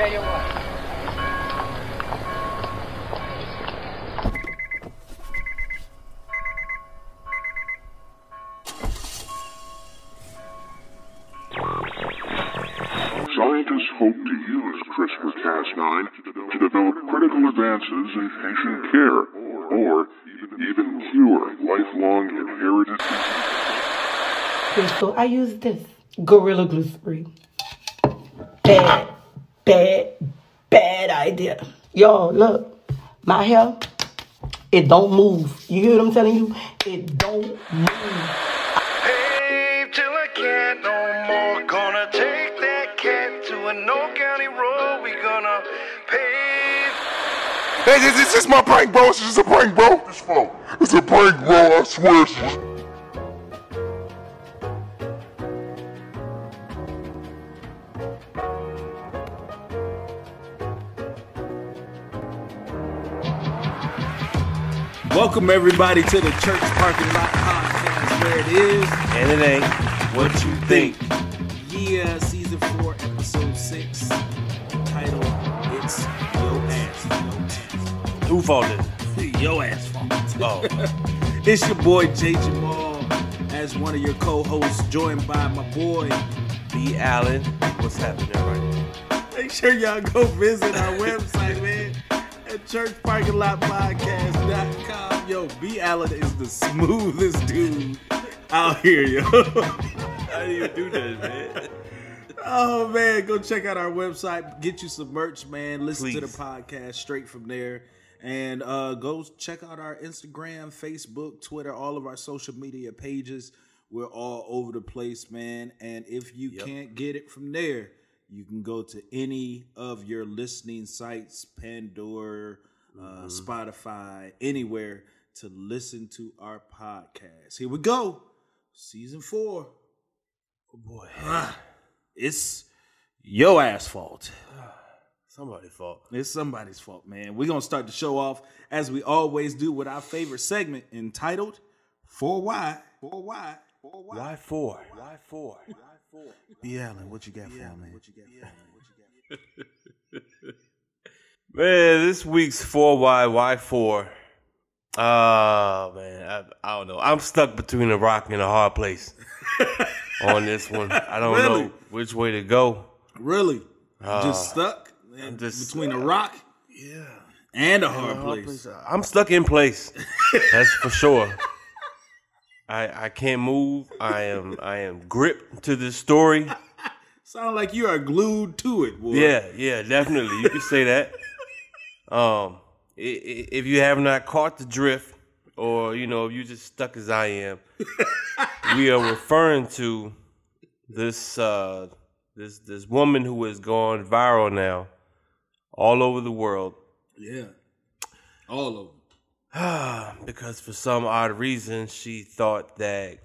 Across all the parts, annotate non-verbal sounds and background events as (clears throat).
tell you what. Scientists hope to use CRISPR-Cas9 to develop critical advances in patient care, or even cure lifelong inherited diseases. Okay, so I use this Gorilla Glue spray. Bad, bad, bad idea. Y'all, look, my hair, it don't move. You hear what I'm telling you? It don't move. Pave till I can't no more. Gonna take that cat to a no county road. We gonna pave. Hey, this, this is my prank, bro. This is a prank, bro. It's fun. It's a prank, bro. I swear. Welcome everybody to the Church Parking Lot Podcast, where it is And it ain't what you think. Yeah, season four, episode six, title It's Your Ass. Who fault is it? Yo Ass Fault. Oh, (laughs) It's your boy Jay Jamal as one of your co-hosts, joined by my boy. B. Allen. What's happening right now? Make sure y'all go visit our website, man, at churchparkinglotpodcast.com. Yo, B. Allen is the smoothest dude out here, yo. (laughs) How do you do that, man? Oh man, go check out our website, get you some merch, man. Listen to the podcast straight from there. And uh go check out our Instagram, Facebook, Twitter, all of our social media pages. We're all over the place, man. And if you Yep. can't get it from there, you can go to any of your listening sites, Pandora, uh, Spotify, anywhere to listen to our podcast. Here we go. Season four. Oh boy. It's your ass fault. (sighs) Somebody's fault. It's somebody's fault, man. We're gonna start the show off as we always do with our favorite segment entitled For Why? For Why? For Why? Why four? Why four? B. Allen, what you got for him, man? What you got for him? (laughs) Man, this week's four Y Y four. Oh man, I, I don't know. I'm stuck between a rock and a hard place (laughs) on this one. I don't Really? know which way to go. Really? just ah, stuck I'm just- between a rock Yeah. and a hard place. I'm stuck in place. (laughs) That's for sure. I I can't move. I am I am gripped to this story. (laughs) Sound like you are glued to it, boy. Yeah, yeah, definitely. You can say that. Um, if you have not caught the drift, or you know, if you just stuck as I am, (laughs) we are referring to this uh, this this woman who has gone viral now, all over the world, Yeah. All them. (sighs) because for some odd reason she thought that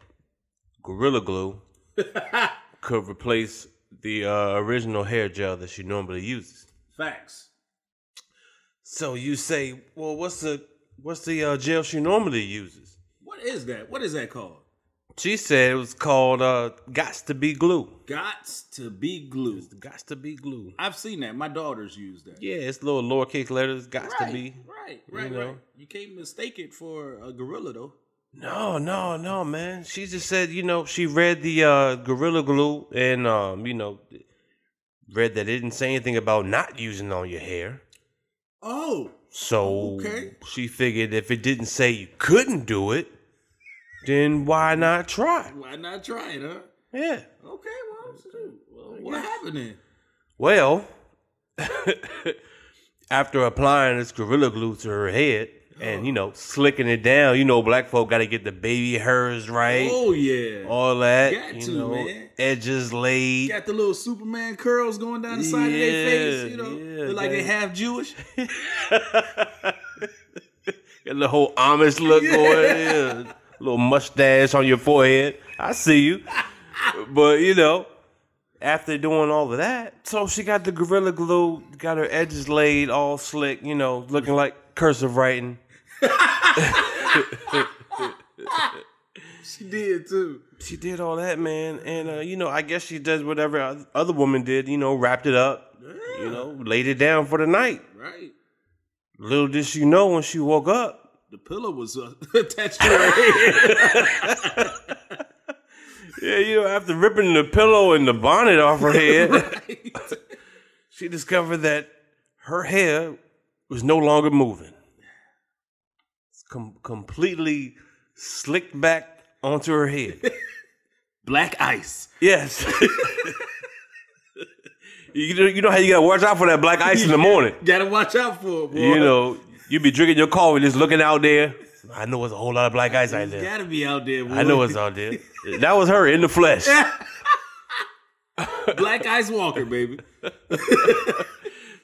Gorilla Glue (laughs) could replace the uh, original hair gel that she normally uses. Facts. So you say, well, what's the what's the uh, gel she normally uses? What is that? What is that called? She said it was called uh, "Gots to Be Glue." Gots to be glue. Gots to be glue. I've seen that. My daughters use that. Yeah, it's little lowercase letters. Gots right, to be. right, right, know? right. You can't mistake it for a gorilla though. No, no, no, man. She just said, you know, she read the uh, Gorilla Glue and um, you know, read that it didn't say anything about not using on your hair. Oh, So Okay. she figured if it didn't say you couldn't do it, then why not try? why not try it, huh? Yeah. Okay, well, well what happened then? Well, (laughs) after applying this gorilla glue to her head and oh. you know slicking it down, you know black folk got to get the baby hairs right, Oh yeah, all that, Got you to, know, man. edges laid. got the little Superman curls going down the side of their face. You know, Yeah, look like they half Jewish. (laughs) Got the whole Amish look (laughs) going, yeah. Little mustache on your forehead. I see you, but you know. After doing all of that, so she got the gorilla glue, got her edges laid, all slick, you know, looking like cursive writing. She did too. she did all that, man. And uh, you know, I guess she does whatever other woman did. You know, wrapped it up. You know, laid it down for the night. Right. Little did she know when she woke up, The pillow was uh, (laughs) attached to her head. (laughs) yeah, you know, after ripping the pillow and the bonnet off her head, (laughs) she discovered that her hair was no longer moving. It's com- completely slicked back onto her head. Black ice. Yes. you know, you know how you gotta watch out for that black ice in the morning. Gotta watch out for it, boy. You know, you be drinking your coffee, just looking out there. I know there's a whole lot of black ice out You there. gotta be out there. Boy. I know it's out there. (laughs) That was her in the flesh. (laughs) Black Ice Walker, baby. (laughs)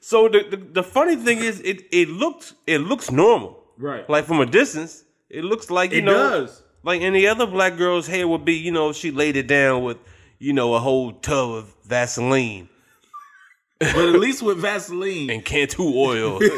So the, the the funny thing is, it it looks it looks normal. Right. Like from a distance, it looks like you It know, does. like any other black girl's hair would be. You know, she laid it down with you know a whole tub of Vaseline But at least with Vaseline. and Cantu oil. (laughs)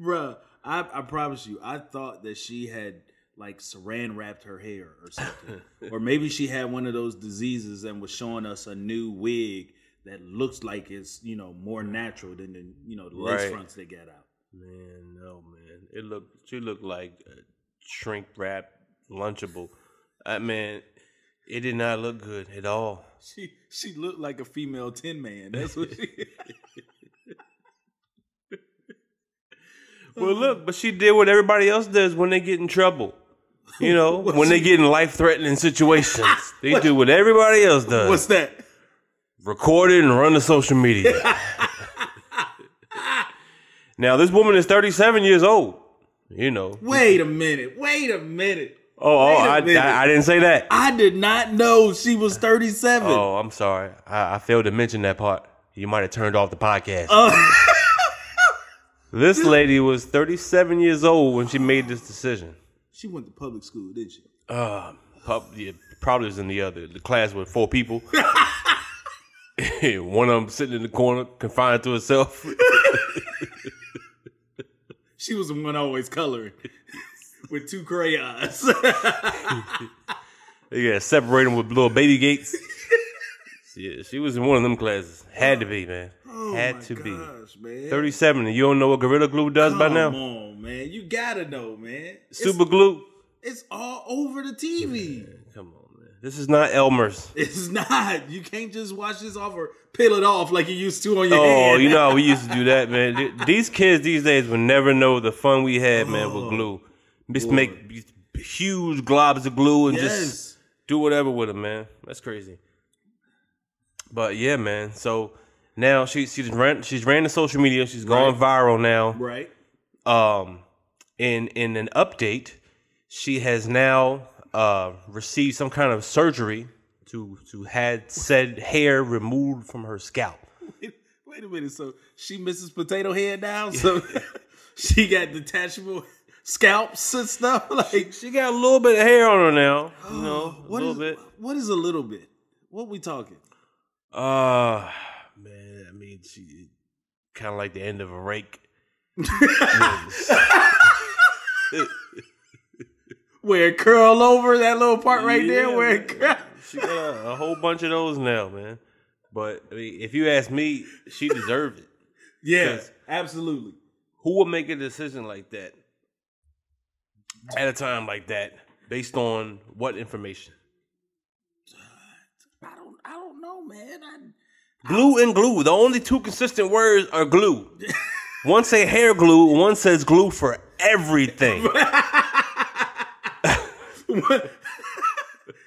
Bruh, I, I promise you, I thought that she had like saran wrapped her hair or something. (laughs) or maybe she had one of those diseases and was showing us a new wig that looks like it's, you know, more natural than the, you know, the lace Right. fronts they got out. Man, no, man. It looked she looked like a shrink wrap lunchable. I man, it did not look good at all. She she looked like a female tin man. That's what she Well, look, but she did what everybody else does when they get in trouble. You know, (laughs) when they get in life threatening situations, (laughs) they do what everybody else does. What's that? record it and run to social media. (laughs) now, this woman is 37 years old. You know. Wait a minute. Wait a minute. Oh, oh I. I, I didn't say that. I did not know she was 37. Oh, I'm sorry. I, I failed to mention that part. You might have turned off the podcast. Oh. (laughs) this lady was 37 years old when she made this decision. She went to public school, didn't she? Uh, pub, yeah, probably was in the other. The class with four people. (laughs) (laughs) One of them sitting in the corner, confined to herself. She was the one always coloring with two crayons. (laughs) Yeah, separate them with little baby gates. (laughs) yeah, she was in one of them classes. Had to be, man. Oh had Oh my to be. man. 37, and you don't know what Gorilla Glue does by now. Come on, man. You gotta know, man. It's, Super Glue? it's all over the TV. Come on, man. This is not Elmer's. (laughs) It's not. You can't just wash this off or peel it off like you used to on your Oh, you know how we used to do that, man. These kids these days will never know the fun we had, man, Oh, with glue. Just make huge globs of glue and Yes. just do whatever with them, man. That's crazy. But yeah, man. So now she she's ran she's ran the social media. She's gone viral now. Right. Um, in in an update, she has now uh received some kind of surgery to to had said hair removed from her scalp. Wait, wait a minute. So she Mrs. Potato Head now? So (laughs) (laughs) she got detachable scalps and stuff? (laughs) Like, She got a little bit of hair on her now. You (gasps) know, a little is, bit. what is a little bit? What we talking? Uh man, I mean, she kind of like the end of a rake. (laughs) Where it curl over that little part right there Yeah, where it curl. She got a, a whole bunch of those now, man. But I mean, if you ask me, she deserved it. (laughs) Yeah, 'Cause- absolutely. Who would make a decision like that at a time like that, based on what information? I don't I don't know, man. I, Glue and glue. The only two consistent words are glue. (laughs) one say hair glue, one says glue for everything. (laughs)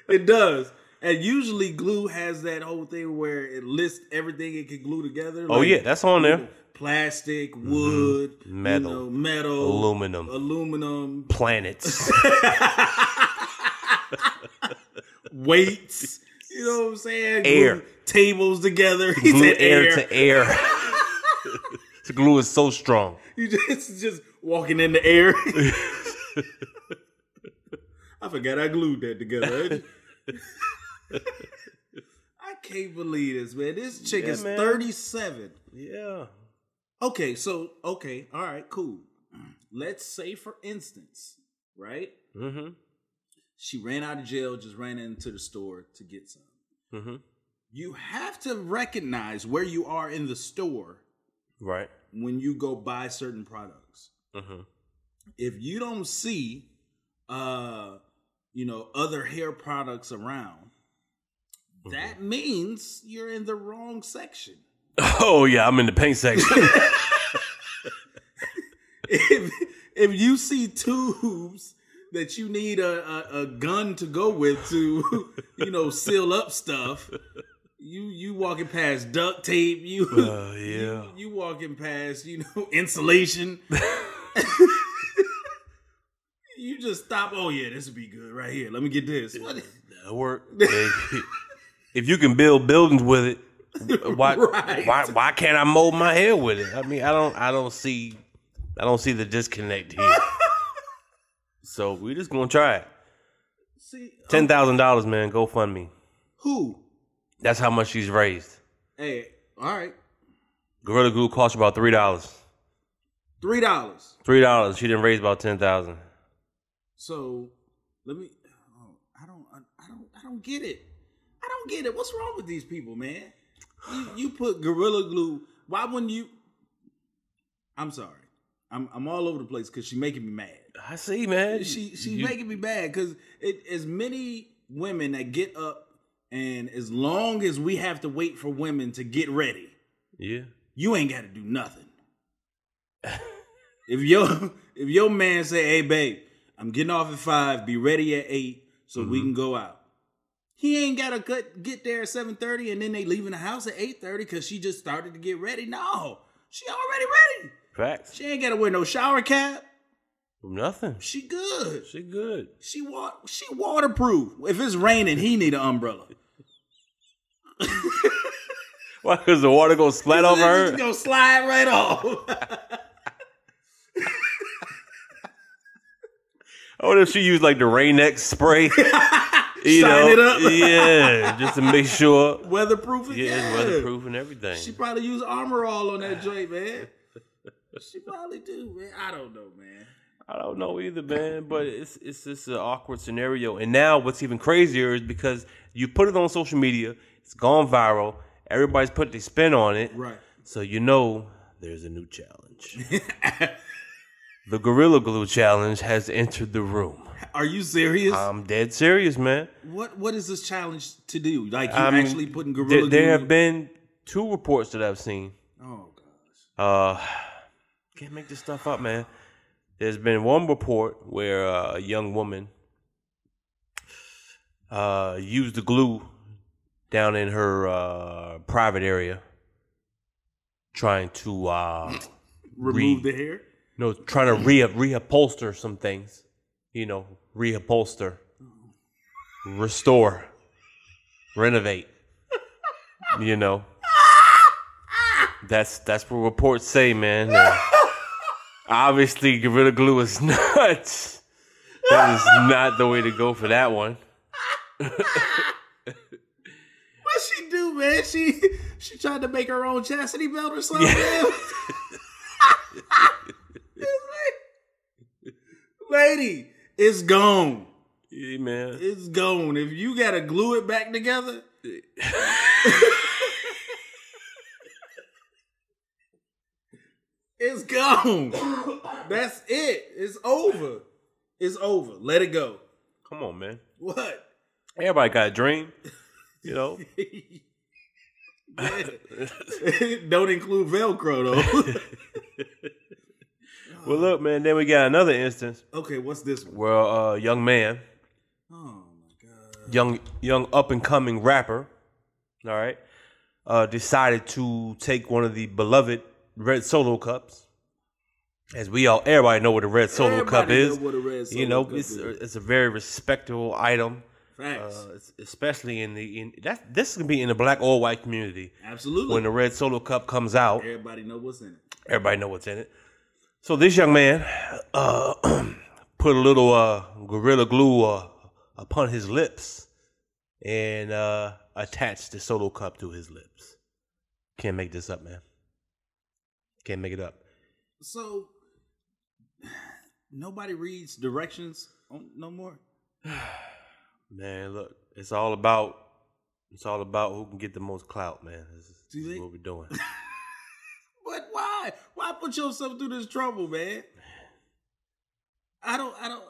it does. And usually glue has that whole thing where it lists everything it can glue together. Oh yeah, that's on there. Plastic, wood, Mm-hmm. Metal. you know, metal, Aluminum. aluminum, Planets. (laughs) weights. You know what I'm saying? Air. Glue tables together. (laughs) He glue said air, air. to air. (laughs) the glue is so strong. You just just walking in the air. I forgot I glued that together. I can't believe this, man. This chick Yeah, is man. 37. Yeah. Okay, so okay, all right, cool. Let's say for instance, right? Mm-hmm. She ran out of jail, just ran into the store to get some. Mm-hmm. You have to recognize where you are in the store Right. when you go buy certain products. Mm-hmm. If you don't see, uh, you know, other hair products around, that means you're in the wrong section. Oh yeah, I'm in the paint section. (laughs) if if you see tubes that you need a, a, a gun to go with to you know seal up stuff you you walking past duct tape you Uh, yeah. you, you walking past you know (laughs) insulation (laughs) you just stop oh yeah this would be good right here let me get this What- That'll work. if, if you can build buildings with it, (laughs) why Right. why why can't I mold my hair with it? I mean, I don't I don't see I don't see the disconnect here. (laughs) so we're just gonna try it. see um, Ten thousand dollars, man. Go fund me. who That's how much she's raised. hey all right Gorilla Glue cost about three dollars. three dollars Three dollars. She didn't raise about ten thousand. So let me. Oh, I don't. I don't. I don't get it. I don't get it. What's wrong with these people, man? You, you put gorilla glue. Why wouldn't you? I'm sorry. I'm I'm all over the place because she's making me mad. I see, man. She she's You- making me mad because it as many women that get up and as long as we have to wait for women to get ready, Yeah. you ain't got to do nothing. if your if your man say, "Hey, babe, I'm getting off at five. Be ready at 8 so we mm-hmm. can go out," he ain't gotta get get there at seven thirty, and then they leaving the house at eight thirty because she just started to get ready. No, she already ready. Facts. She ain't gotta wear no shower cap. Nothing. She good. She good. She wa- she waterproof. If it's raining, he need an umbrella. (laughs) Why? Because the water splat over It's her. gonna slide right off. (laughs) I wonder if she used like the Rain-X spray. (laughs) you Shine know, it up. (laughs) yeah, just to make sure. Weatherproof. Yeah, it's weatherproof and everything. She probably use armor all on that joint, man. She probably do, man. I don't know, man. I don't know either, man. But it's it's just an awkward scenario. And now what's even crazier is because you put it on social media, it's gone viral. Everybody's put their spin on it. Right. So you know there's a new challenge. (laughs) the Gorilla Glue challenge has entered the room. Are you serious? I'm dead serious, man. what What is this challenge to do? Like you I mean, actually putting gorilla there glue? There have been two reports that I've seen. Oh gosh. Uh, can't make this stuff up, man. There's been one report where uh, a young woman uh, used the glue down in her uh, private area, trying to uh, (laughs) Remove Re- the hair. No, trying to re reupholster some things. You know, reupholster, restore, renovate. You know, that's that's what reports say, man. And obviously, Gorilla Glue is (laughs) nuts. That is not the way to go for that one. (laughs) What she do, man? She she tried to make her own chastity belt or something. man? (laughs) Lady, it's gone. Yeah, man. It's gone. If you gotta glue it back together, (laughs) it's gone. That's it. It's over. It's over. Let it go. Come on, man. What? Everybody got a dream. You know, (laughs) (laughs) Don't include Velcro though. Well, look, man. Then we got another instance okay, what's this one? where a young man Oh my god. young young up and coming rapper, all right, uh, decided to take one of the beloved red solo cups. As we all, everybody know what a red solo cup Everybody is. know what a red you know, cup it's is. it's a very respectable item, Facts. uh, it's- especially in the in that this can be in the black or white community. Absolutely. When the red solo cup comes out, Everybody know what's in it. everybody know what's in it. So this young man uh, (clears throat) put a little uh, gorilla glue uh, upon his lips and uh, attached the solo cup to his lips. Can't make this up, man. Can't make it up. So nobody reads directions no more. (sighs) Man, look, it's all about it's all about who can get the most clout, man. This is, this is what we're doing. (laughs) But why? Why put yourself through this trouble, man? I don't. I don't.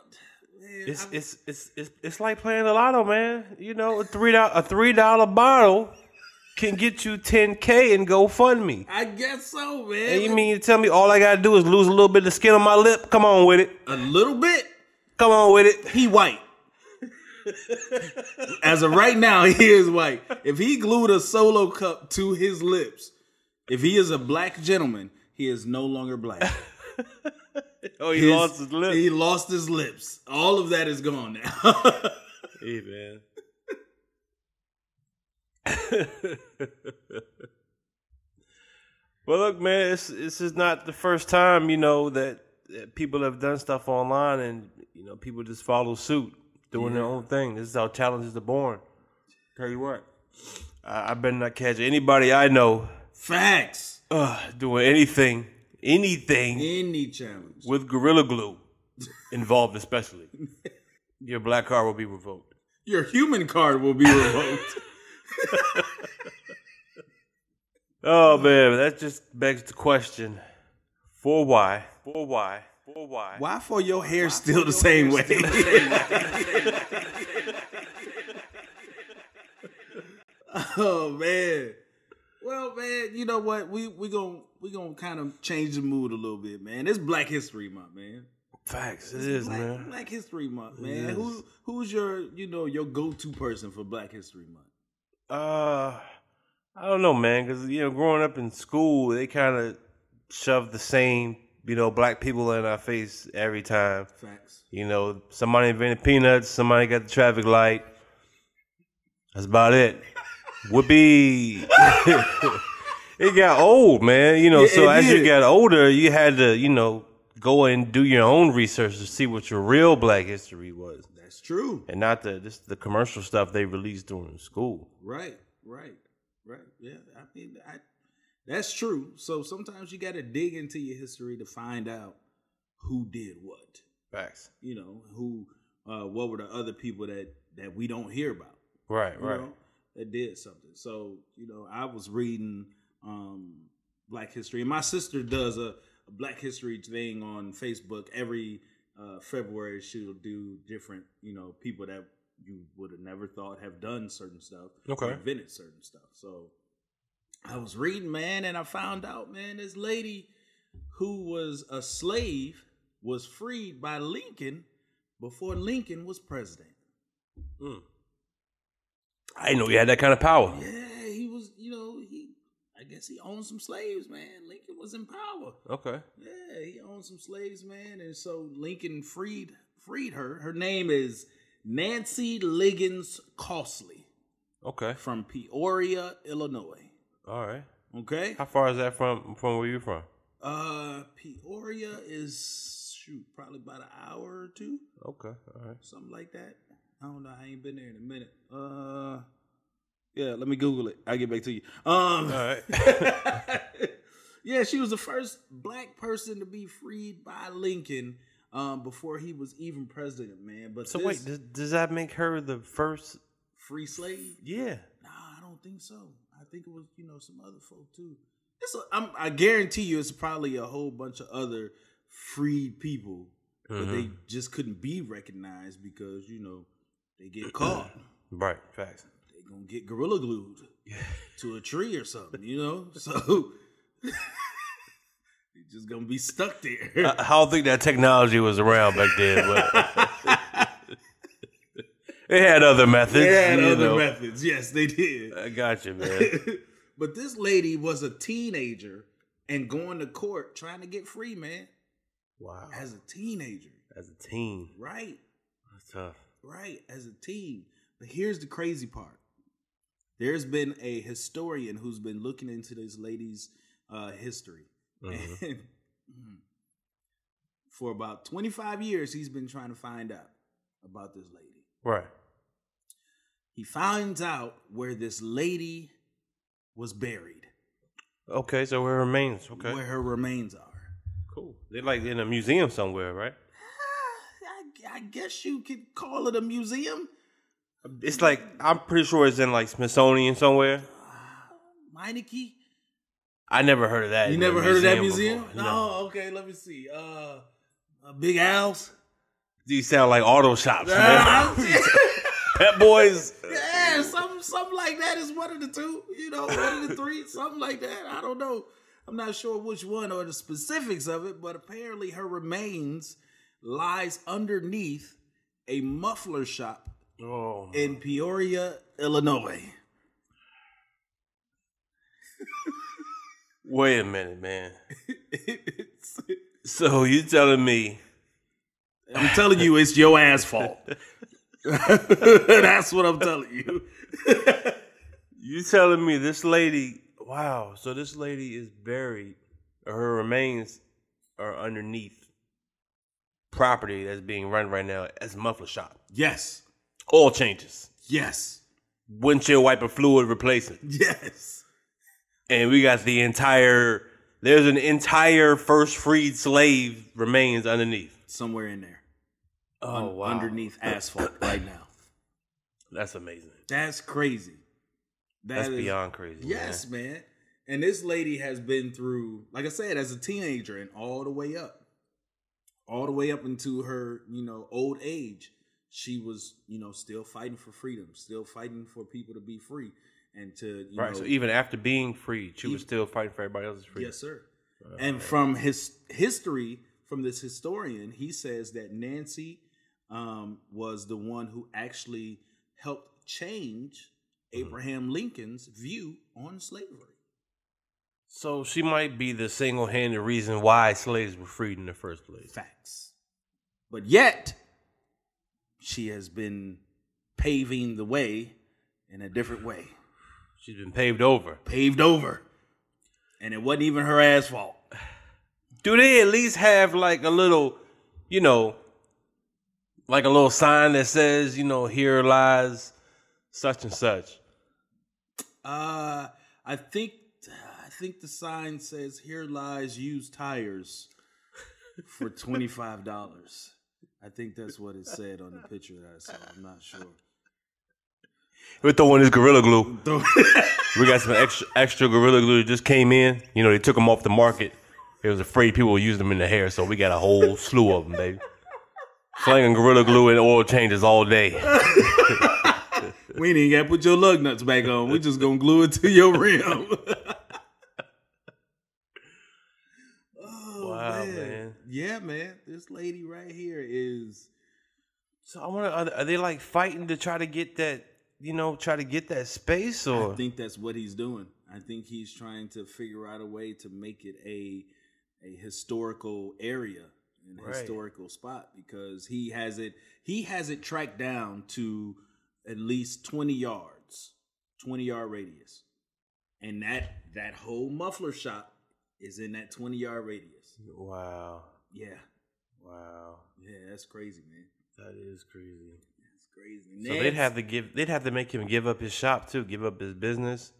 Man, It's it's it's it's it's like playing the lotto, man. You know, a three dollar a three dollar bottle can get you ten k and GoFundMe. I guess so, man. And you mean to tell me all I gotta do is lose a little bit of skin on my lip? Come on with it. a little bit? Come on with it. He white. As of right now, (laughs) he is white. If he glued a solo cup to his lips, if he is a black gentleman, he is no longer black. (laughs) Oh, he His- lost his lips. He lost his lips. All of that is gone now. (laughs) Hey man. (laughs) well, look, man, it's, this is not the first time you know that, that people have done stuff online, and you know people just follow suit, doing their own thing. This is how challenges are born. Tell you what, I, I better not catch anybody I know Facts. Uh, doing anything, anything Any challenge. with gorilla glue involved, especially. (laughs) Your black card will be revoked. Your human card will be revoked. (laughs) Oh man, that just begs the question: For why? For why? For why? Why for your hair still the same way? (laughs) oh man. Well, man, you know what? We we gonna we gonna kind of change the mood a little bit, man. It's Black History Month, man. Facts. It is, Black, man. Black History Month, man. Who who's your you know your go to person for Black History Month? Uh, I don't know, man, because you know, growing up in school, they kind of shoved the same, you know, black people in our face every time. Facts. You know, somebody invented peanuts, somebody got the traffic light. That's about it. Whoopee. (laughs) it got old, man. You know, Yeah, so as you did. got older, you had to, you know, go and do your own research to see what your real black history was. That's true. And not the just the commercial stuff they released during school. Right, right, right. Yeah, I mean, I, that's true. So sometimes you got to dig into your history to find out who did what. Facts. You know, who, uh, what were the other people that that we don't hear about? Right, you right. know, that did something. So, you know, I was reading um Black History, and my sister does a, a Black History thing on Facebook every uh February. She'll do different, you know, people that you would have never thought have done certain stuff, Okay. invented certain stuff. So I was reading, man, and I found out, man, this lady who was a slave was freed by Lincoln before Lincoln was president. I didn't know you had that kind of power. Yeah, he was, you know, he I guess he owned some slaves, man. Lincoln was in power. Okay. Yeah, he owned some slaves, man, and so Lincoln freed freed her. Her name is Nancy Liggins Costley Okay. from Peoria, Illinois. All right. Okay? How far is that from from where you from? Uh Peoria is shoot, probably about an hour or two. Okay. All right. Something like that. I don't know. I ain't been there in a minute. Uh yeah, let me Google it. I'll get back to you. Um All right. (laughs) yeah, she was the first black person to be freed by Lincoln um, before he was even president, man. But so this wait, does, does that make her the first? free slave? Yeah. Nah, I don't think so. I think it was, you know, some other folk too. It's a, I'm, I guarantee you, it's probably a whole bunch of other freed people, but they just couldn't be recognized because you know they get caught. (clears throat) Right. Facts. they gonna get gorilla glued to a tree or something, you know. (laughs) So (laughs) they just gonna be stuck there. I, I don't think that technology was around back then, but (laughs) it had other methods. They had other know. methods. Yes, they did. I got you, man. but this lady was a teenager and going to court trying to get free, man. Wow. As a teenager, As a teen, right? that's tough. Right, as a team. But here's the crazy part. There's been a historian who's been looking into this lady's uh, history. Mhm. (laughs) And mm, for about 25 years, he's been trying to find out about this lady. Right. He finds out where this lady was buried, Okay, so where her remains. Okay. where her remains are. Cool. They're like in a museum somewhere, right? Guess you could call it a museum. It's like I'm pretty sure it's in like Smithsonian somewhere. Meineke. I never heard of that. You never heard of that museum before. No. Okay, let me see. Uh, uh Big Al's. These sound like auto shops. man. (laughs) (laughs) Pep Boys. Yeah, something, something like that is one of the two. You know, one of the three, something like that. I don't know. I'm not sure which one or the specifics of it, but apparently her remains lies underneath a muffler shop Oh, in Peoria, Illinois. wait a minute, man. So you telling me I'm telling you, it's your ass fault. (laughs) That's what I'm telling you. you telling me this lady? Wow. So this lady is buried, or her remains are underneath property that's being run right now as a muffler shop. Yes, Oil changes, yes, windshield wiper fluid replacement. yes. and we got the entire there's an entire first freed slave remains underneath Somewhere in there, oh un- wow underneath asphalt right now. that's amazing That's crazy. That that's is- beyond crazy Yes, man. man. And this lady has been through, like I said, as a teenager and all the way up, all the way up into her, you know, old age. She was, you know, still fighting for freedom, still fighting for people to be free and to, you right know, so even after being freed she was still fighting for everybody else's freedom Yes, sir. and from his history, from this historian, he says that Nancy um, was the one who actually helped change Mm-hmm. Abraham Lincoln's view on slavery. So she might be the single-handed reason why slaves were freed in the first place Facts. But yet, she has been paving the way in a different way, she's been paved over paved over. And it wasn't even her asphalt. (sighs) do they at least have like a little you know like a little sign that says you know here lies such and such Uh, I think think the sign says "Here lies used tires for (laughs) twenty five dollars." I think that's what it said on the picture that I saw. I'm not sure. We're throwing this gorilla glue. (laughs) (laughs) We got some extra extra gorilla glue that just came in. You know, they took them off the market. They was afraid people would use them in the hair, so we got a whole slew of them, baby. Slinging gorilla glue and oil changes all day. we ain't even got to put your lug nuts back on. We just gonna glue it to your rim. oh, Wow, man. Yeah, man. This lady right here is. So I wonder, are they, are they like fighting to try to get that, you know, try to get that space, or I think that's what he's doing. I think he's trying to figure out a way to make it a a historical area and a Right. historical spot because he has it he has it tracked down to at least 20 yards, 20 yard radius. And that that whole muffler shop is in that 20 yard radius. wow, Yeah. wow, Yeah, that's crazy, man. that is crazy. That's crazy. So they'd have to give, they'd have to make him give up his shop too, give up his business,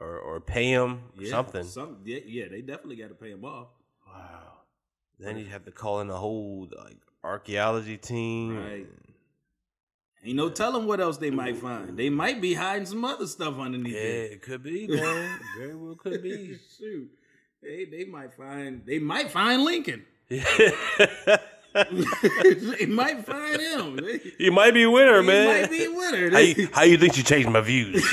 or or pay him yeah, something. Some, yeah, yeah, they definitely got to pay him off. Wow. Then you'd have to call in a whole like archaeology team. Right. Ain't no telling what else they might find. They might be hiding some other stuff underneath Yeah, it. it could be, (laughs) man. Very well could be. Shoot. They they might find they might find Lincoln. (laughs) they might find him. You might be a winner, he man. might be a winner. how, you, how you think you changed my views? (laughs)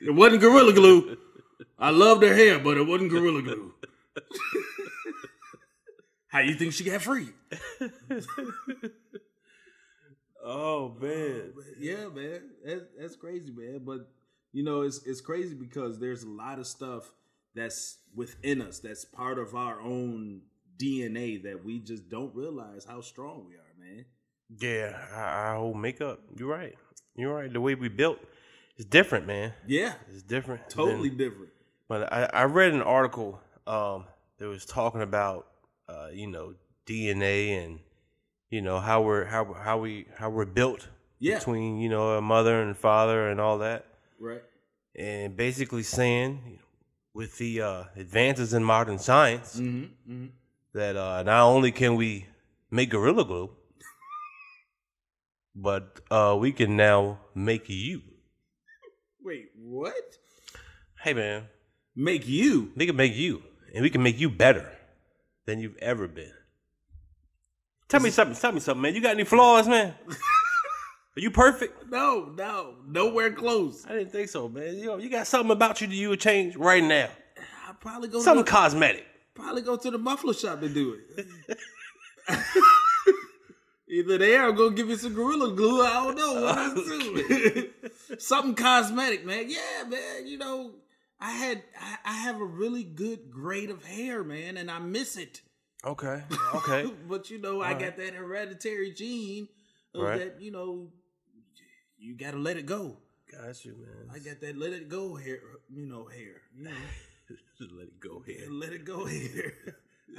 it wasn't Gorilla Glue. I loved her hair, but it wasn't Gorilla Glue. (laughs) How you think she got free? Oh, oh man. Yeah, man, that's, that's crazy, man. But you know, it's it's crazy because there's a lot of stuff that's within us that's part of our own DNA that we just don't realize how strong we are, man. Yeah, our, whole makeup. You're right. You're right. The way we built is different, man. Yeah, It's different. totally than- different. But I, I read an article um, that was talking about uh, you know DNA and you know how we're how how we how we're built Yeah. between you know a mother and father and all that, Right. and basically saying you know, with the uh, advances in modern science Mm-hmm. mm-hmm. that uh, not only can we make gorilla glue, but uh, we can now make you. (laughs) Wait, what? Hey man, Make you? they can make you, and we can make you better than you've ever been. Tell me something. Tell me something, man. You got any flaws, man? (laughs) Are you perfect? No, no, nowhere close. I didn't think so, man. You know, you got something about you that you would change right now. I probably go Something to cosmetic. probably go to the muffler shop to do it. (laughs) Either they are gonna give you some gorilla glue. I don't know. One of the two. (laughs) Something cosmetic, man. Yeah, man. You know, I had I, I have a really good grade of hair, man, and I miss it. Okay. (laughs) Okay. but you know, I All got that hereditary gene of Right. that. You know, you got to let it go. got you, man. I got that let it go hair. You know, hair. You know. (laughs) let it go here. and let it go here.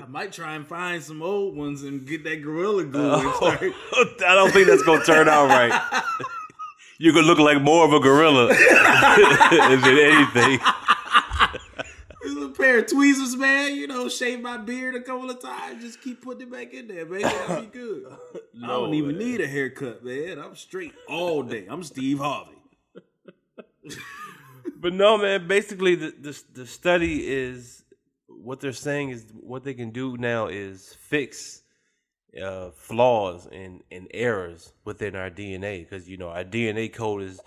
I might try and find some old ones and get that gorilla glue. Oh, (laughs) I don't think that's gonna turn out right. (laughs) You're gonna look like more of a gorilla than anything. Pair of tweezers, man. You know, shave my beard a couple of times. Just keep putting it back in there, man. That'll be good. (laughs) I don't even need a haircut, man. I'm straight all day. I'm Steve Harvey. (laughs) But no, man. Basically, the, the the study is what they're saying is what they can do now is fix uh, flaws and, and errors within our DNA because you know our DNA code is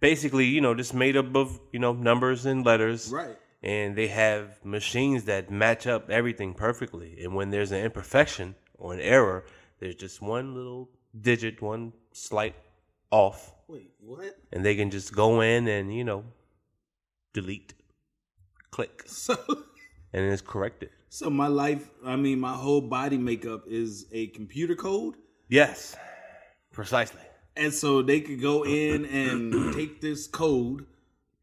basically you know just made up of you know numbers and letters, Right. And they have machines that match up everything perfectly. And when there's an imperfection or an error, there's just one little digit, one slight off Wait, what? and they can just go in and you know delete click (laughs) So, and it's corrected so my life, I mean, my whole body makeup is a computer code. yes precisely And so they could go in and take this code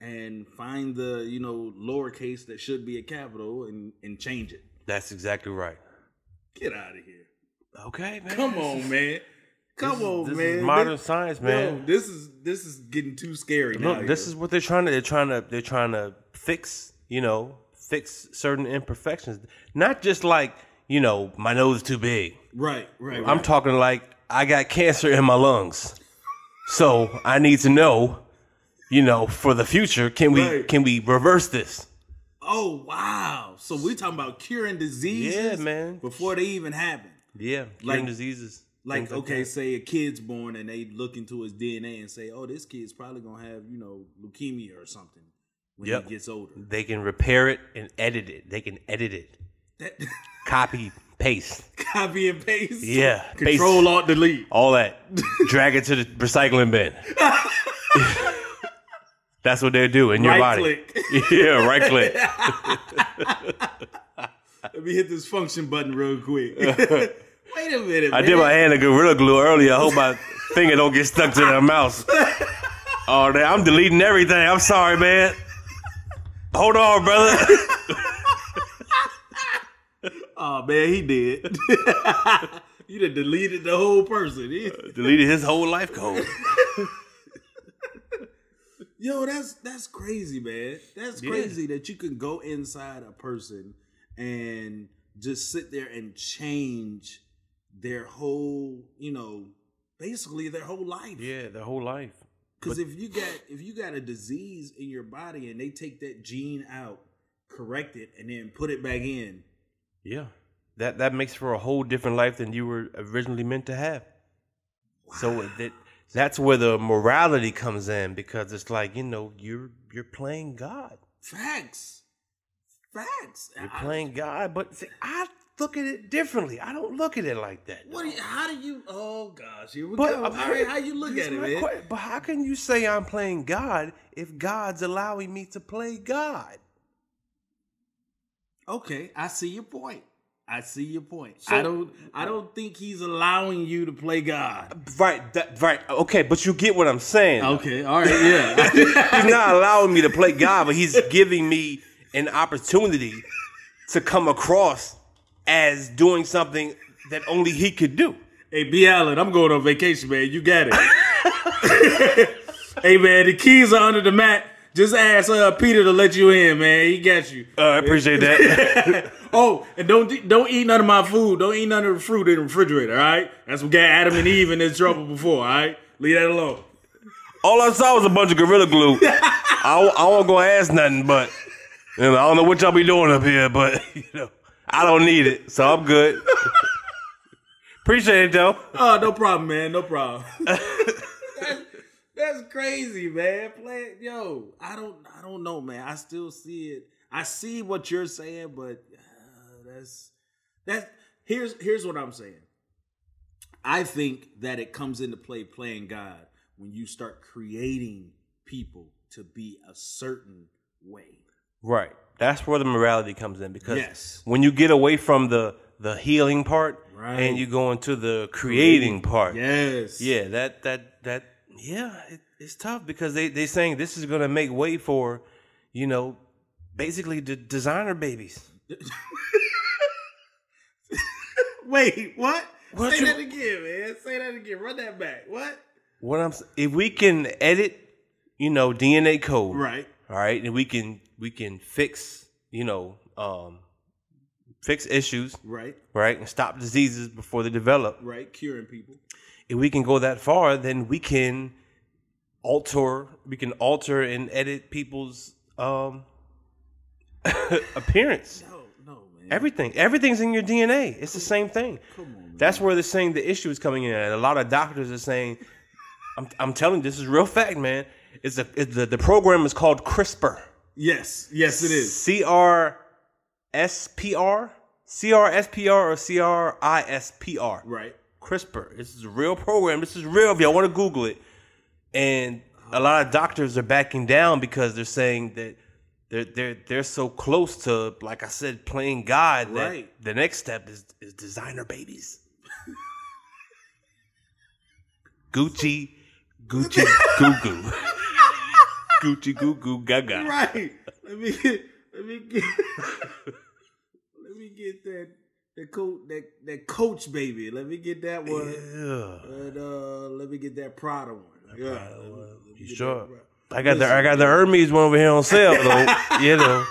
and find the, you know, lowercase that should be a capital and, and change it. that's exactly right Get out of here. okay man Come on, man. Come This is- on, this man. is modern This- science Yo, man this is this is getting too scary now. look this here. is what they're trying to they're trying to they're trying to fix you know fix certain imperfections not just like you know my nose is too big right, right, right. i'm talking like i got cancer in my lungs so i need to know you know for the future can we Right. can we reverse this oh wow. So we're talking about curing diseases Yeah, man. before they even happen. Yeah, Like- diseases. Like, things okay, that. say a kid's born and they look into his DNA and say, "Oh, this kid's probably gonna have, you know, leukemia or something when Yep. he gets older." they can repair it and edit it. They can edit it, That (laughs) copy, paste, copy and paste. Yeah, Control paste. Alt Delete. all that. Drag it to the recycling bin. (laughs) That's what they do in your Right body. click. (laughs) Yeah, right click. (laughs) (laughs) Let me hit this function button real quick. Wait a minute. I man. did my hand a gorilla glue earlier. I hope my finger don't get stuck to the mouse. Oh, man, I'm deleting everything. I'm sorry, man. Hold on, brother. Oh man, he did. you done deleted the whole person. He- uh, Deleted his whole life code. Yo, that's that's crazy, man. That's crazy that you can go inside a person and just sit there and change their whole, you know, basically their whole life. Yeah, their whole life. Because if you got if you got a disease in your body and they take that gene out, correct it, and then put it back in, Yeah. That that makes for a whole different life than you were originally meant to have. So that that's where the morality comes in because it's like, you know, you're you're playing God. facts, facts. You're I- playing God, but see, I look at it differently. I don't look at it like that. What? Do you, how do you? Oh gosh, here we But go. Uh, All right, how you look at it, que- But how can you say I'm playing God if God's allowing me to play God? Okay, I see your point. I see your point. So- I don't. I don't think he's allowing you to play God. Right, that, right. Okay, but you get what I'm saying. Okay, all right, yeah. (laughs) he's not allowing me to play God, but he's giving me an opportunity to come across as doing something that only he could do. hey, B. Allen, I'm going on vacation, man. You got it. (laughs) hey, man, the keys are under the mat. Just ask uh, Peter to let you in, man. He got you. Uh, I appreciate that. (laughs) Oh, and don't don't eat none of my food. Don't eat none of the fruit in the refrigerator. All right, that's what got Adam and Eve in this trouble before. All right, leave that alone. All I saw was a bunch of gorilla glue. (laughs) I, won't- I won't go ask nothing, but you know, I don't know what y'all be doing up here, but (laughs) you know, I don't need it, so I'm good. Appreciate it though. Oh, no problem, man. No problem. That's, crazy, man. Play, yo, I don't, I don't know, man. I still see it. I see what you're saying, but uh, that's that's here's here's what I'm saying. I think that it comes into play playing God when you start creating people to be a certain way. Right. That's where the morality comes in because Yes. when you get away from the the healing part Right. and you go into the creating part, Yes. yeah, that that that yeah, it, it's tough because they they saying this is gonna make way for, you know, basically the designer babies. (laughs) Wait, what? What Say you- that again, man. Say that again. Run that back. What? What I'm if we can edit, you know, DNA code, Right. All right, and we can we can fix, you know, um, fix issues, Right. right, and stop diseases before they develop. Right. Curing people. If we can go that far, then we can alter we can alter and edit people's um (laughs) appearance. No, no, man. Everything. Everything's in your DNA. It's the same thing. That's where they're saying the issue is coming in. And a lot of doctors are saying, I'm, I'm telling you, this is real fact, man. It's a, it's the, the program is called CRISPR. Yes. Yes, it is. C R S P R? C R S P R or C R I S P R? Right. CRISPR. This is a real program. This is real. If y'all want to Google it, and a lot of doctors are backing down because they're saying that they're they're they're so close to, like I said, playing God that Right. the next step is is designer babies. (laughs) Gucci, Gucci, Goo Goo, (laughs) Gucci, Goo Goo, Gaga. Right. Let me get. Let me get. (laughs) let me get that. The coach. That that coach baby. Let me get that one. Yeah. And uh, let me get that Prada one. Yeah. let me- let me You sure? I got the I got the Hermes one over here on sale though. (laughs) you know,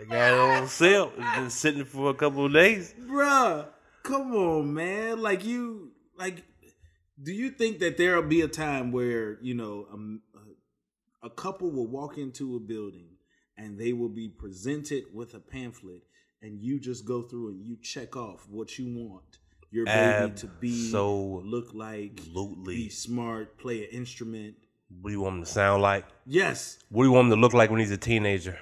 I got it on sale. It's been sitting for a couple of days. Bruh, come on, man. Like you, like, do you think that there'll be a time where you know a, a couple will walk into a building and they will be presented with a pamphlet, and you just go through and you check off what you want your baby to be, so look like, be smart, play an instrument. What do you want him to sound like? Yes, What do you want him to look like when he's a teenager?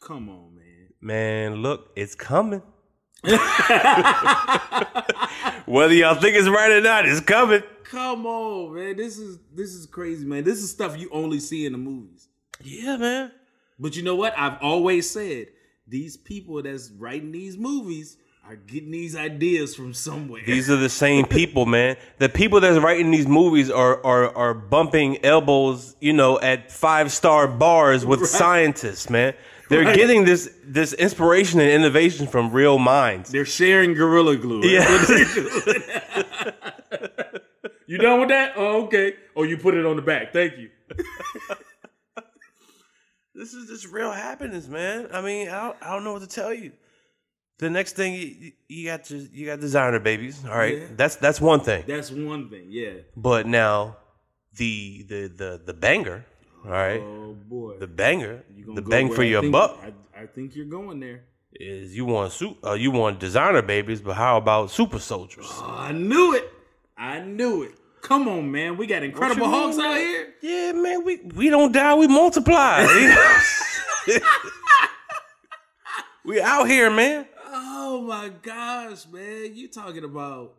come on, man. Man, look, it's coming. (laughs) Whether y'all think it's right or not, it's coming. Come on, man. This is this is crazy, man. This is stuff you only see in the movies. Yeah, man. But you know what? I've always said these people that's writing these movies are getting these ideas from somewhere. These are the (laughs) same people, man. The people that's writing these movies are are are bumping elbows, you know, at five star bars with scientists, man. They're Right. getting this this inspiration and innovation from real minds. They're sharing gorilla glue. That's what (laughs) you done with that? Oh, okay. Oh, you put it on the back. Thank you. (laughs) This is just real happiness, man. I mean, I don't, I don't know what to tell you. The next thing you, you got to, you got designer babies, all right. Yeah. That's that's one thing. That's one thing. Yeah. But now the the the the banger, all right. Oh boy. The banger, the bang for I your think- buck I, I think you're going there. is you want su- uh, you want designer babies, but how about super soldiers? Oh, I knew it. I knew it. Come on, man. We got incredible Hulks mean, out man? here. Yeah, man, we we don't die, we multiply. (laughs) (laughs) we out here, man. Oh my gosh, man. You talking about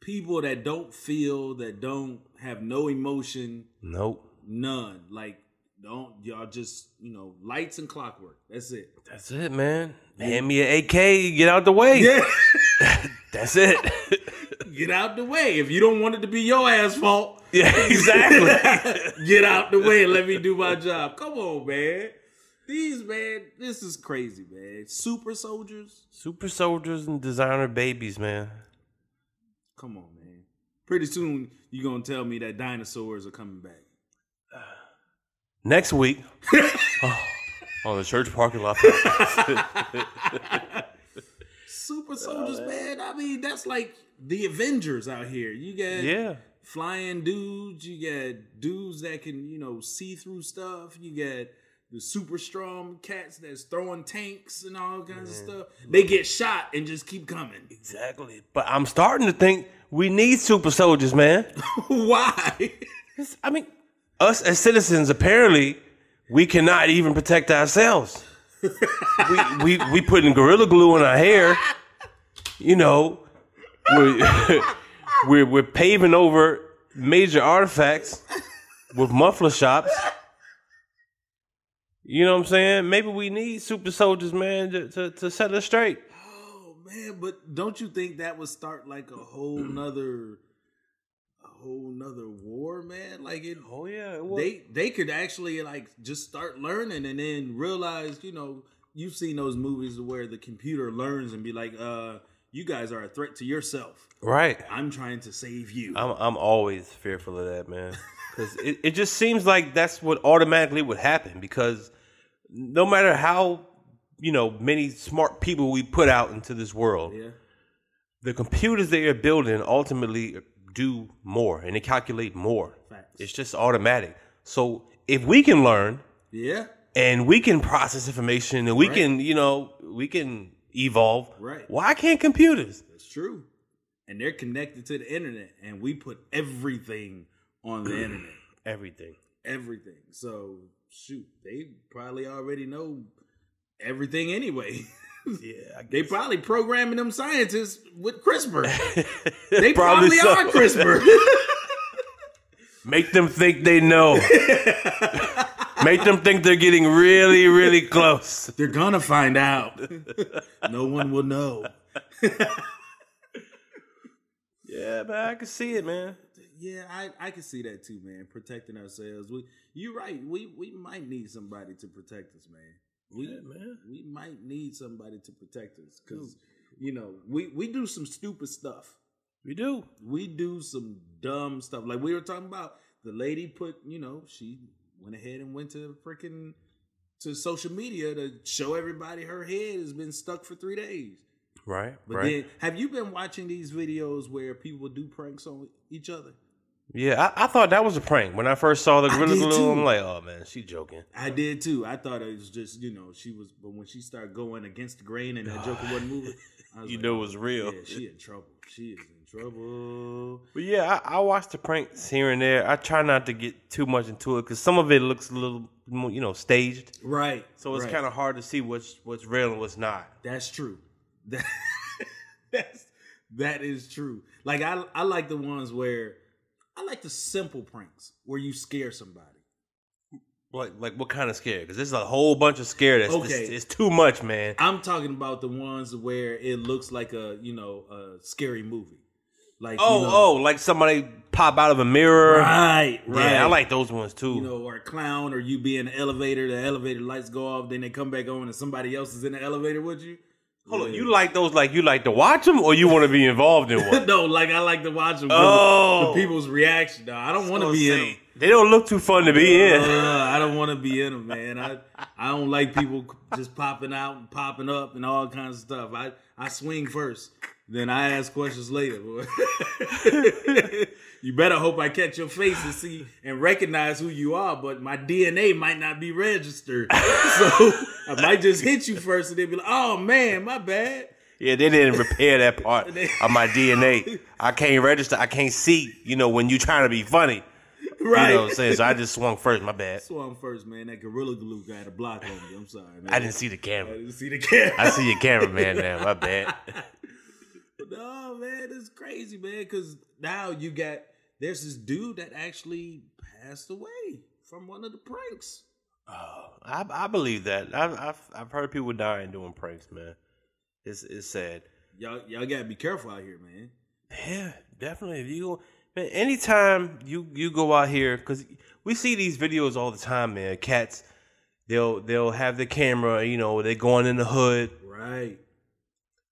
people that don't feel, that don't have no emotion, Nope. none. Like don't y'all just, you know, lights and clockwork. That's it. That's it, man. Hand me an AK, get out the way. Yeah. (laughs) That's it. Get out the way. If you don't want it to be your ass fault, (laughs) yeah, exactly. (laughs) get out the way and let me do my job. Come on, man. These man, this is crazy, man. Super soldiers. Super soldiers and designer babies, man. Come on, man. Pretty soon you're gonna tell me that dinosaurs are coming back. (sighs) next week (laughs) oh, on the church parking lot. Super soldiers, man. I mean, that's like the Avengers out here. You got yeah. flying dudes. You got dudes that can, you know, see through stuff. You got the super strong cats that's throwing tanks and all kinds of stuff. They get shot and just keep coming. Exactly. But I'm starting to think we need super soldiers, man. (laughs) Why? I mean, us as citizens, apparently, we cannot even protect ourselves. We, we we putting gorilla glue in our hair. You know, we're, (laughs) we're we're paving over major artifacts with muffler shops. You know what I'm saying? Maybe we need super soldiers, man, to, to, to set us straight. Oh man, but don't you think that would start like a whole nother whole nother war, man? Like it Oh yeah, they they could actually like just start learning and then realize, you know, you've seen those movies where the computer learns and be like, uh, you guys are a threat to yourself. right. I'm trying to save you. I'm I'm always fearful of that, man. Because it, it just seems like that's what automatically would happen. Because no matter how you know many smart people we put out into this world, yeah. the computers they are building ultimately do more and they calculate more. Facts. It's just automatic. So if we can learn Yeah. and we can process information and we Right. can, you know, we can evolve. Right. Why can't computers? That's true. And they're connected to the internet and we put everything on the internet. (clears throat) Everything. Everything. So shoot, they probably already know everything anyway. (laughs) Hmm. Yeah, They probably programming them scientists with CRISPR. (laughs) They Probably probably, so. are CRISPR. (laughs) Make them think they know. (laughs) Make them think they're getting really, really close. They're gonna find out. no one will know. Yeah, man, I can see it, man. Yeah, I, I can see that too, man. Protecting ourselves. We you're right. We we might need somebody to protect us, man. We man. we might need somebody to protect us because you know we we do some stupid stuff. We do. we do some dumb stuff. Like we were talking about, the lady put, you know, she went ahead and went to freaking to social media to show everybody her head has been stuck for three days. Right, But right. then, have you been watching these videos where people do pranks on each other? Yeah, I, I thought that was a prank. When I first saw the Gorilla Glue. I'm like, oh, man, she joking. I did too. I thought it was just, you know, she was, but when she started going against the grain and that Joker wasn't moving, (sighs) I was You like, know it oh, was real. Yeah, she in trouble. She is in trouble. But yeah, I, I watch the pranks here and there. I try not to get too much into it because some of it looks a little, more, you know, staged. Right. So it's right. kind of hard to see what's what's real and what's not. That's true. That, (laughs) that's that is true. Like I I like the ones where I like the simple pranks where you scare somebody. Like, like what kind of scare? Because there's a whole bunch of scare that's Okay. it's, it's too much, man. I'm talking about the ones where it looks like a you know a scary movie. Like Oh, you know, oh, like somebody pop out of a mirror. right, right. Yeah, I like those ones too. you know, or a clown, or you be in the elevator, the elevator lights go off, then they come back on, and somebody else is in the elevator with you. Hold on, you like those? Like you like to watch them, or you want to be involved in (laughs) one? no, like I like to watch them. Oh. the people's reaction. No, I don't want to be in them. They don't look too fun to be in. Uh, (laughs) I don't want to be in them, man. I I don't like people just popping out and popping up and all kinds of stuff. I I swing first, then I ask questions later. boy. (laughs) you better hope I catch your face and see and recognize who you are, but my DNA might not be registered, (laughs) so I might just hit you first, and they be like, "Oh man, my bad." Yeah, they didn't repair that part (laughs) of my DNA. I can't register. I can't see. You know when you trying to be funny. Right. You know what I'm saying? So I just swung first. My bad. Swung first, man. That gorilla glue got a block on me. I'm sorry, man. I didn't see the camera. I didn't see the camera. I see your cameraman now. My bad. No, man, it's crazy, man. Because now you got there's this dude that actually passed away from one of the pranks. Oh, I, I believe that. I've, I've I've heard people dying doing pranks, man. It's it's sad. Y'all, y'all gotta be careful out here, man. Yeah, definitely. If you man, anytime you you go out here, because we see these videos all the time, man. Cats, they'll they'll have the camera, you know, they going in the hood, Right?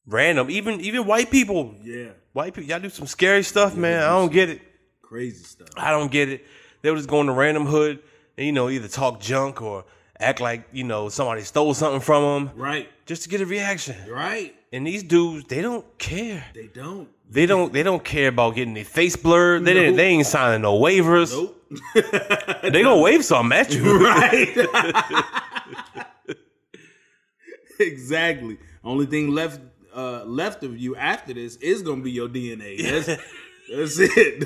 Random. Even even white people, Yeah. white people, y'all do some scary stuff, man. I don't get it. Crazy stuff. I don't get it. They'll just go in the random hood. and you know either talk junk or act like you know somebody stole something from them Right. just to get a reaction. Right. And these dudes, they don't care. They don't. They don't. They don't care about getting their face blurred. They didn't. They ain't signing no waivers. Nope. (laughs) They gonna wave something at you. right. (laughs) (laughs) exactly. Only thing left uh, left of you after this is gonna be your DNA. (laughs) That's, that's it.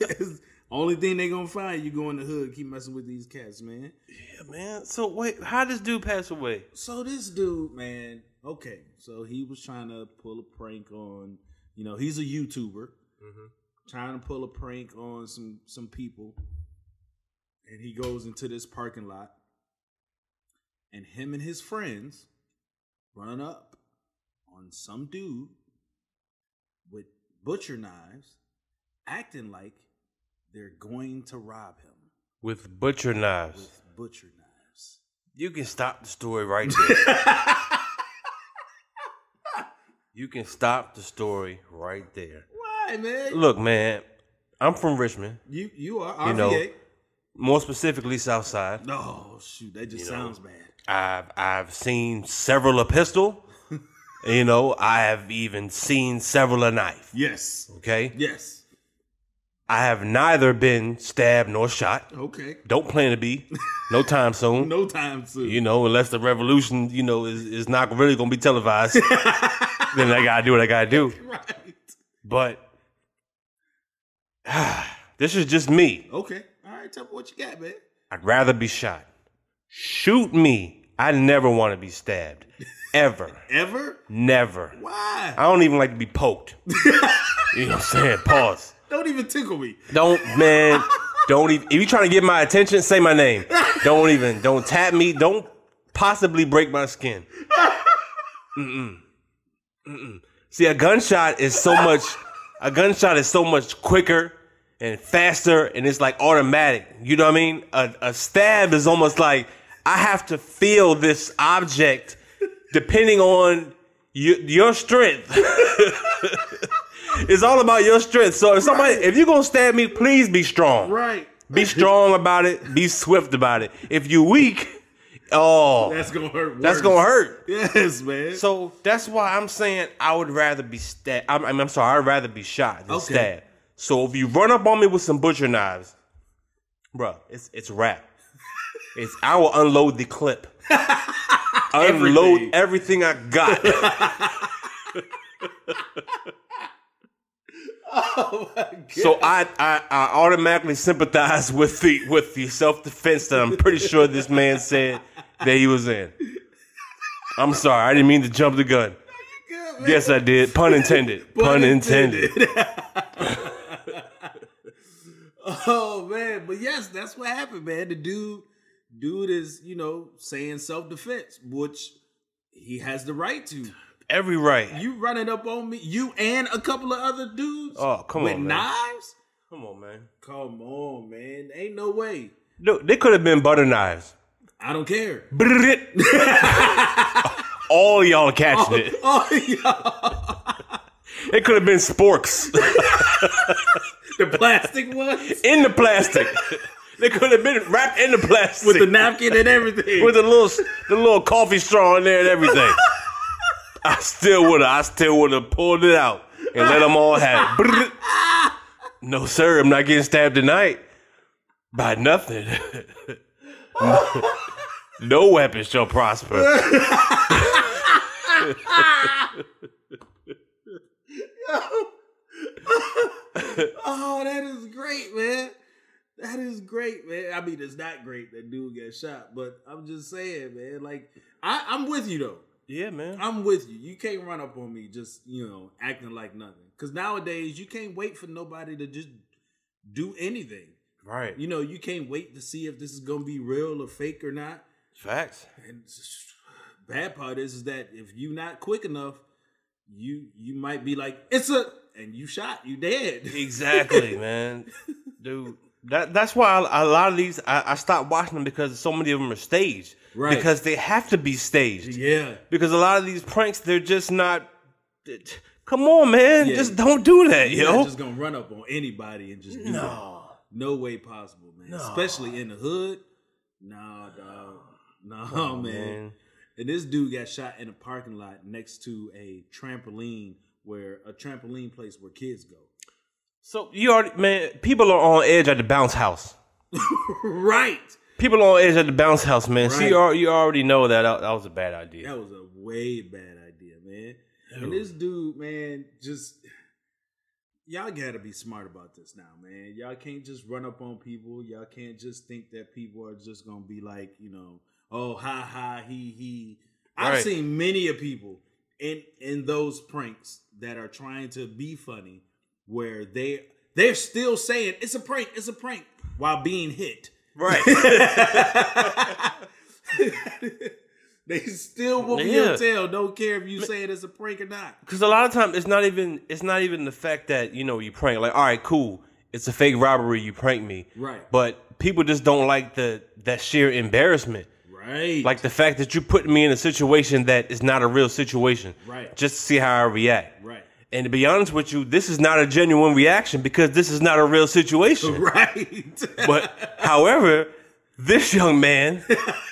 That's (laughs) only thing they gonna find you go in the hood, keep messing with these cats, man. Yeah, man. So wait, how this dude pass away? So this dude, man, okay, so he was trying to pull a prank on, you know, he's a YouTuber, trying to pull a prank on some some people, and he goes into this parking lot, and him and his friends run up on some dude with butcher knives, acting like they're going to rob him With butcher knives. with butcher knives. You can stop the story right (laughs) there. you can stop the story right there. Why, man? Look, man, I'm from Richmond, You you are RVA. You know, more specifically South Side. No, oh, shoot, that just You know. sounds bad. I've I've seen several a pistol. You know, I have even seen several a knife. Yes. Okay, Yes. I have neither been stabbed nor shot. Okay. Don't plan to be, no time soon. (laughs) No time soon. You know, unless the revolution, you know, is, is not really gonna be televised, (laughs) then I gotta do what I gotta do. (laughs) right. But (sighs) this is just me. Okay. All right. Tell me what you got, man. I'd rather be shot. Shoot me. I never want to be stabbed. Ever. (laughs) Ever? Never. Why? I don't even like to be poked. (laughs) you know what I'm saying? Pause. Don't even tickle me. Don't, man. Don't even. If you're trying to get my attention, say my name. Don't even. Don't tap me. Don't possibly break my skin. Mm-mm. Mm-mm. See, a gunshot is so much. A gunshot is so much quicker and faster, and it's like automatic. You know what I mean? A, a stab is almost like I have to feel this object depending on you, your strength. (laughs) it's all about your strength. So if somebody, if you're gonna stab me, please be strong. Right. Be strong about it. Be swift about it. If you weak, oh, That's gonna hurt. that's gonna hurt. Yes, man. So that's why I'm saying I would rather be stabbed. I'm, I'm sorry, I'd rather be shot than Okay. stabbed. So if you run up on me with some butcher knives, bro, it's it's rap. It's I will unload the clip. (laughs) unload everything I got. (laughs) (laughs) Oh my God. So I, I I automatically sympathize with the with the self defense that I'm pretty sure this man said that he was in. I'm sorry, I didn't mean to jump the gun. Good. Yes, I did. Pun intended. Pun, intended. Oh man, but yes, that's what happened, man. The dude, dude is you know saying self defense, which he has the right to. Every right. You running up on me, you and a couple of other dudes. Oh, come with on, man. knives. Come on, man. Come on, man. Ain't no way. Look, they could have been butter knives. I don't care. (laughs) All y'all catching it. (laughs) Oh yeah, It could have been sporks (laughs) the plastic ones in the plastic. They could have been wrapped in the plastic with the napkin and everything. with the little the little coffee straw in there and everything. (laughs) I still would have. I still would have pulled it out and let them all have it. no, sir, I'm not getting stabbed tonight by nothing. (laughs) no weapon shall prosper. (laughs) oh, that is great, man. That is great, man. I mean, it's not great that dude got shot, but I'm just saying, man. Like, I, I'm with you though. Yeah, man. I'm with you. You can't run up on me just, you know, acting like nothing. Because nowadays, you can't wait for nobody to just do anything. Right. You know, you can't wait to see if this is going to be real or fake or not. Facts. And bad part is, is that if you not quick enough, you you might be like, it's a, and you shot, you dead. Exactly, (laughs) man. Dude, that that's why a lot of these I, I stopped watching them because so many of them are staged. Right. Because they have to be staged. yeah. Because a lot of these pranks, they're just not. Come on, man. Yeah. Just don't do that, You're yo. not just going to run up on anybody and just do no. No way possible, man. Especially in the hood. Nah, dog. Nah, man. man. And this dude got shot in a parking lot next to a trampoline where a trampoline place where kids go. So you already, man. People are on edge at the bounce house. (laughs) right. People are on edge at the bounce house, man. So Right. you, al- you already know that, that was a bad idea. That was a way bad idea, man. And this dude, man, just y'all gotta be smart about this now, man. Y'all can't just run up on people. Y'all can't just think that people are just gonna be like, you know, oh ha ha he he. I've seen many of people in in those pranks that are trying to be funny, where they they're still saying it's a prank, it's a prank, while being hit. Right. (laughs) they still whoop Yeah. tail. Don't care if you say it as a prank or not. Because a lot of times it's not even it's not even the fact that you know you prank. Like, all right, cool, it's a fake robbery. You prank me, Right. But people just don't like the that sheer embarrassment. Right. Like the fact that you put me in a situation that is not a real situation, Right. Just to see how I react, Right. And to be honest with you, this is not a genuine reaction because this is not a real situation. (laughs) right. But however, this young man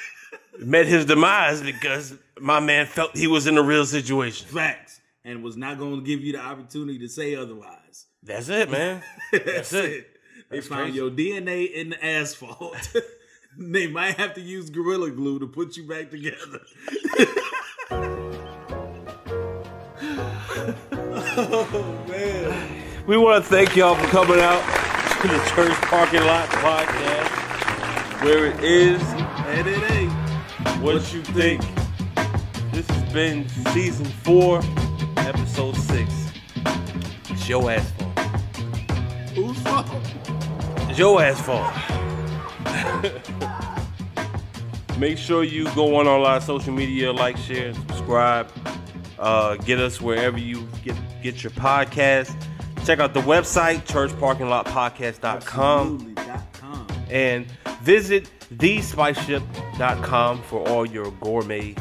(laughs) met his demise because my man felt he was in a real situation. Facts. And was not going to give you the opportunity to say otherwise. That's it, man. (laughs) That's it. it. They That's found crazy. your DNA in the asphalt. they might have to use Gorilla Glue to put you back together. Oh, man. We want to thank y'all for coming out to the church parking lot podcast, where it is And it ain't. what you think. This has been season four, episode six. It's your ass fault. Whose fault? It's your ass fault. (laughs) Make sure you go on all our social media, like, share, and subscribe. Uh, get us wherever you get get your podcast. Check out the website, churchparkinglotpodcast.com. And visit thespiceship.com for all your gourmet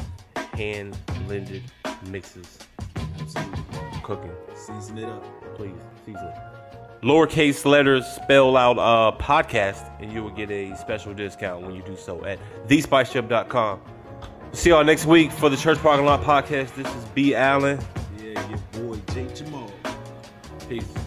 hand blended mixes Absolutely. cooking Season it up. please season it. lowercase letters spell out uh podcast and you will get a special discount when you do so at thespiceship.com see y'all next week for the church parking lot podcast. This is b allen. Yeah, your boy Jay Jamal. peace